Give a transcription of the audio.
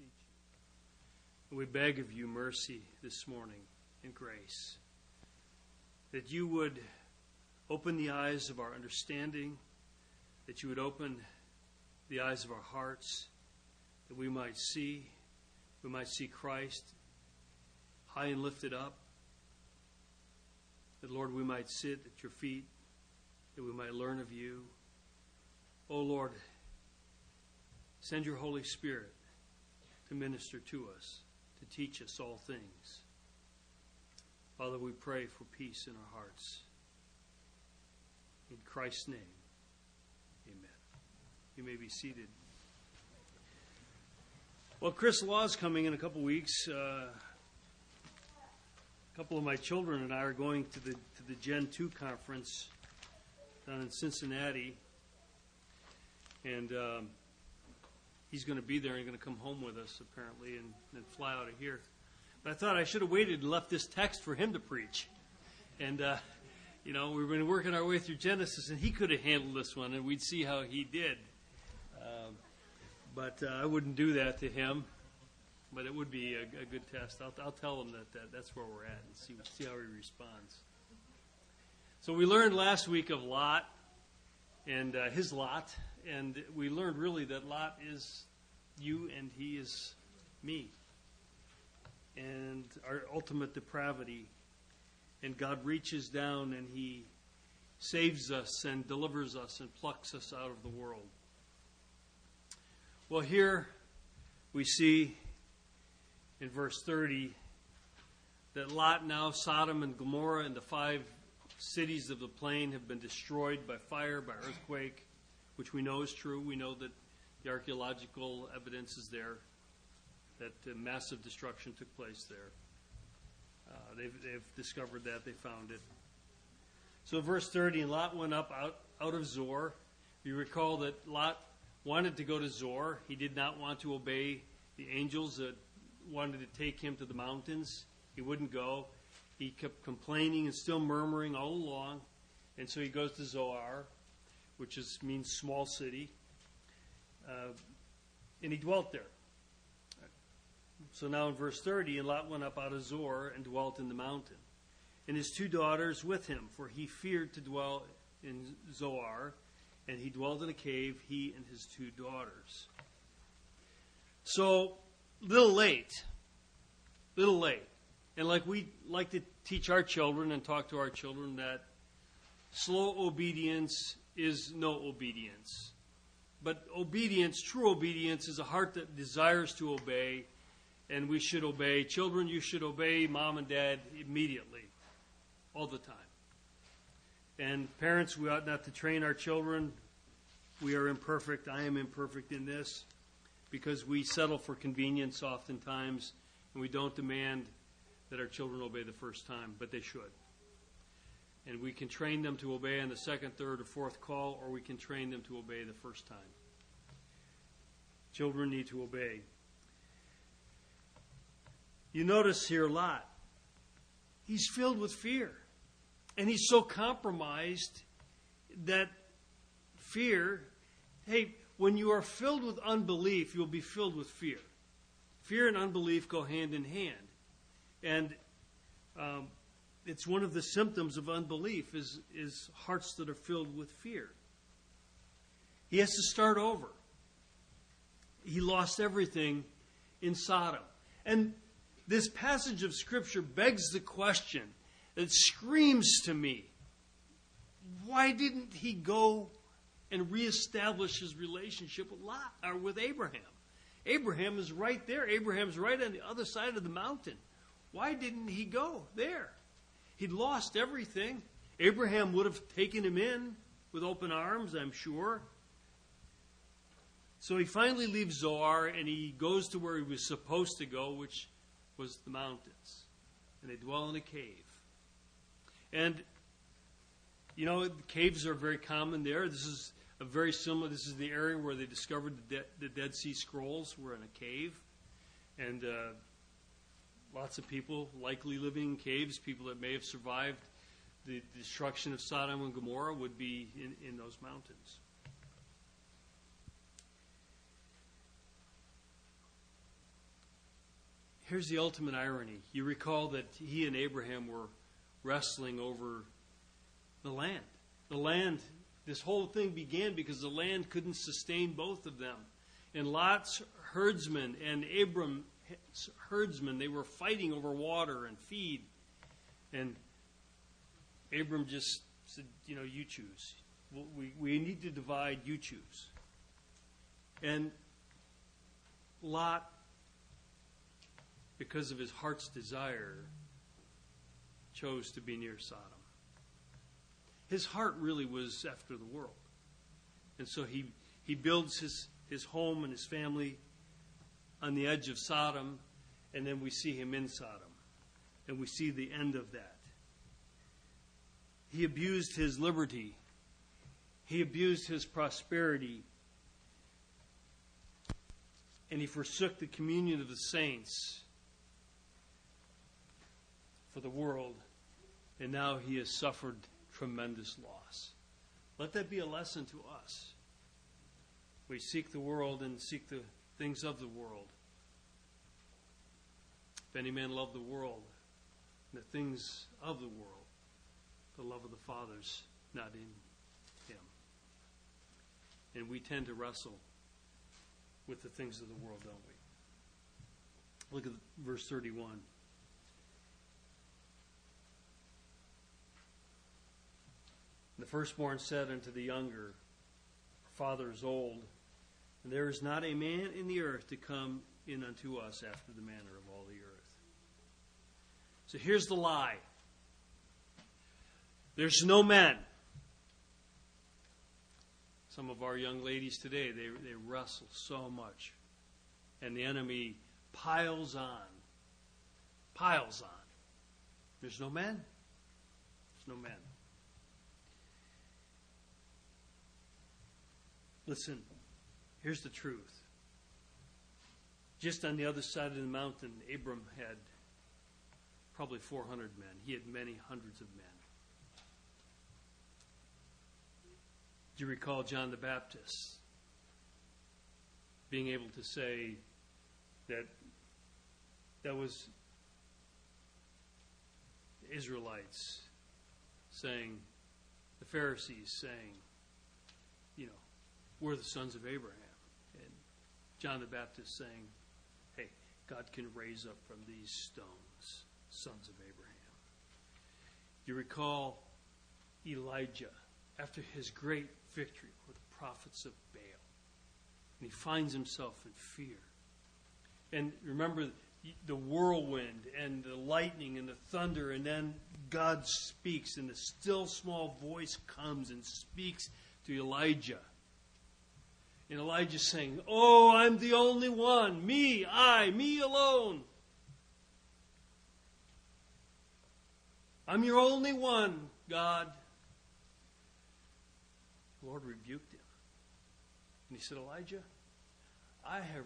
beseech you. We beg of you mercy this morning and grace, that you would open the eyes of our understanding, that you would open the eyes of our hearts, that we might see, we might see Christ high and lifted up, that, Lord, we might sit at your feet, that we might learn of you. Oh, Lord, send your Holy Spirit to minister to us, to teach us all things. Father, we pray for peace in our hearts. In Christ's name, amen. You may be seated. Well, Chris Law is coming in a couple weeks. Uh, a couple of my children and I are going to the to the Gen 2 conference down in Cincinnati, and um, he's going to be there and going to come home with us apparently, and then fly out of here. But I thought I should have waited and left this text for him to preach, and. Uh, you know, we've been working our way through Genesis, and he could have handled this one, and we'd see how he did. Um, but uh, I wouldn't do that to him. But it would be a, a good test. I'll, I'll tell him that, that that's where we're at and see see how he responds. So we learned last week of Lot and uh, his lot, and we learned really that Lot is you and he is me, and our ultimate depravity. And God reaches down and He saves us and delivers us and plucks us out of the world. Well, here we see in verse 30 that Lot, now Sodom and Gomorrah, and the five cities of the plain have been destroyed by fire, by earthquake, which we know is true. We know that the archaeological evidence is there, that massive destruction took place there. Uh, they've, they've discovered that. They found it. So, verse 30 and Lot went up out, out of Zoar. You recall that Lot wanted to go to Zoar. He did not want to obey the angels that wanted to take him to the mountains. He wouldn't go. He kept complaining and still murmuring all along. And so he goes to Zoar, which means small city. Uh, and he dwelt there. So now in verse 30, and Lot went up out of Zoar and dwelt in the mountain, and his two daughters with him, for he feared to dwell in Zoar, and he dwelt in a cave, he and his two daughters. So, little late, little late. And like we like to teach our children and talk to our children that slow obedience is no obedience. But obedience, true obedience, is a heart that desires to obey and we should obey. Children, you should obey mom and dad immediately, all the time. And parents, we ought not to train our children. We are imperfect. I am imperfect in this because we settle for convenience oftentimes and we don't demand that our children obey the first time, but they should. And we can train them to obey on the second, third, or fourth call, or we can train them to obey the first time. Children need to obey. You notice here Lot. He's filled with fear. And he's so compromised that fear, hey, when you are filled with unbelief, you'll be filled with fear. Fear and unbelief go hand in hand. And um, it's one of the symptoms of unbelief is, is hearts that are filled with fear. He has to start over. He lost everything in Sodom. And this passage of Scripture begs the question that screams to me why didn't he go and reestablish his relationship with Lot or with Abraham? Abraham is right there. Abraham's right on the other side of the mountain. Why didn't he go there? He'd lost everything. Abraham would have taken him in with open arms, I'm sure. So he finally leaves Zoar and he goes to where he was supposed to go, which was the mountains. And they dwell in a cave. And, you know, caves are very common there. This is a very similar, this is the area where they discovered the, De- the Dead Sea Scrolls were in a cave. And uh, lots of people likely living in caves, people that may have survived the destruction of Sodom and Gomorrah, would be in, in those mountains. Here's the ultimate irony. You recall that he and Abraham were wrestling over the land. The land, this whole thing began because the land couldn't sustain both of them. And Lot's herdsmen and Abram's herdsmen, they were fighting over water and feed. And Abram just said, you know, you choose. We, we need to divide, you choose. And Lot, because of his heart's desire, chose to be near Sodom. His heart really was after the world. And so he, he builds his, his home and his family on the edge of Sodom, and then we see him in Sodom. And we see the end of that. He abused his liberty. He abused his prosperity. And he forsook the communion of the saints for the world. And now he has suffered tremendous loss. Let that be a lesson to us. We seek the world and seek the things of the world. If any man love the world, the things of the world, the love of the Father's not in him. And we tend to wrestle with the things of the world, don't we? Look at verse 31. The firstborn said unto the younger, Father is old, and there is not a man in the earth to come in unto us after the manner of all the earth. So here's the lie there's no men. Some of our young ladies today, they, they wrestle so much. And the enemy piles on, piles on. There's no men. There's no men. Listen, here's the truth. Just on the other side of the mountain, Abram had probably 400 men. He had many hundreds of men. Do you recall John the Baptist being able to say that that was the Israelites saying, the Pharisees saying, you know, we're the sons of Abraham. And John the Baptist saying, hey, God can raise up from these stones sons of Abraham. You recall Elijah after his great victory over the prophets of Baal. And he finds himself in fear. And remember the whirlwind and the lightning and the thunder, and then God speaks, and the still small voice comes and speaks to Elijah. And Elijah's saying, Oh, I'm the only one. Me, I, me alone. I'm your only one, God. The Lord rebuked him. And he said, Elijah, I have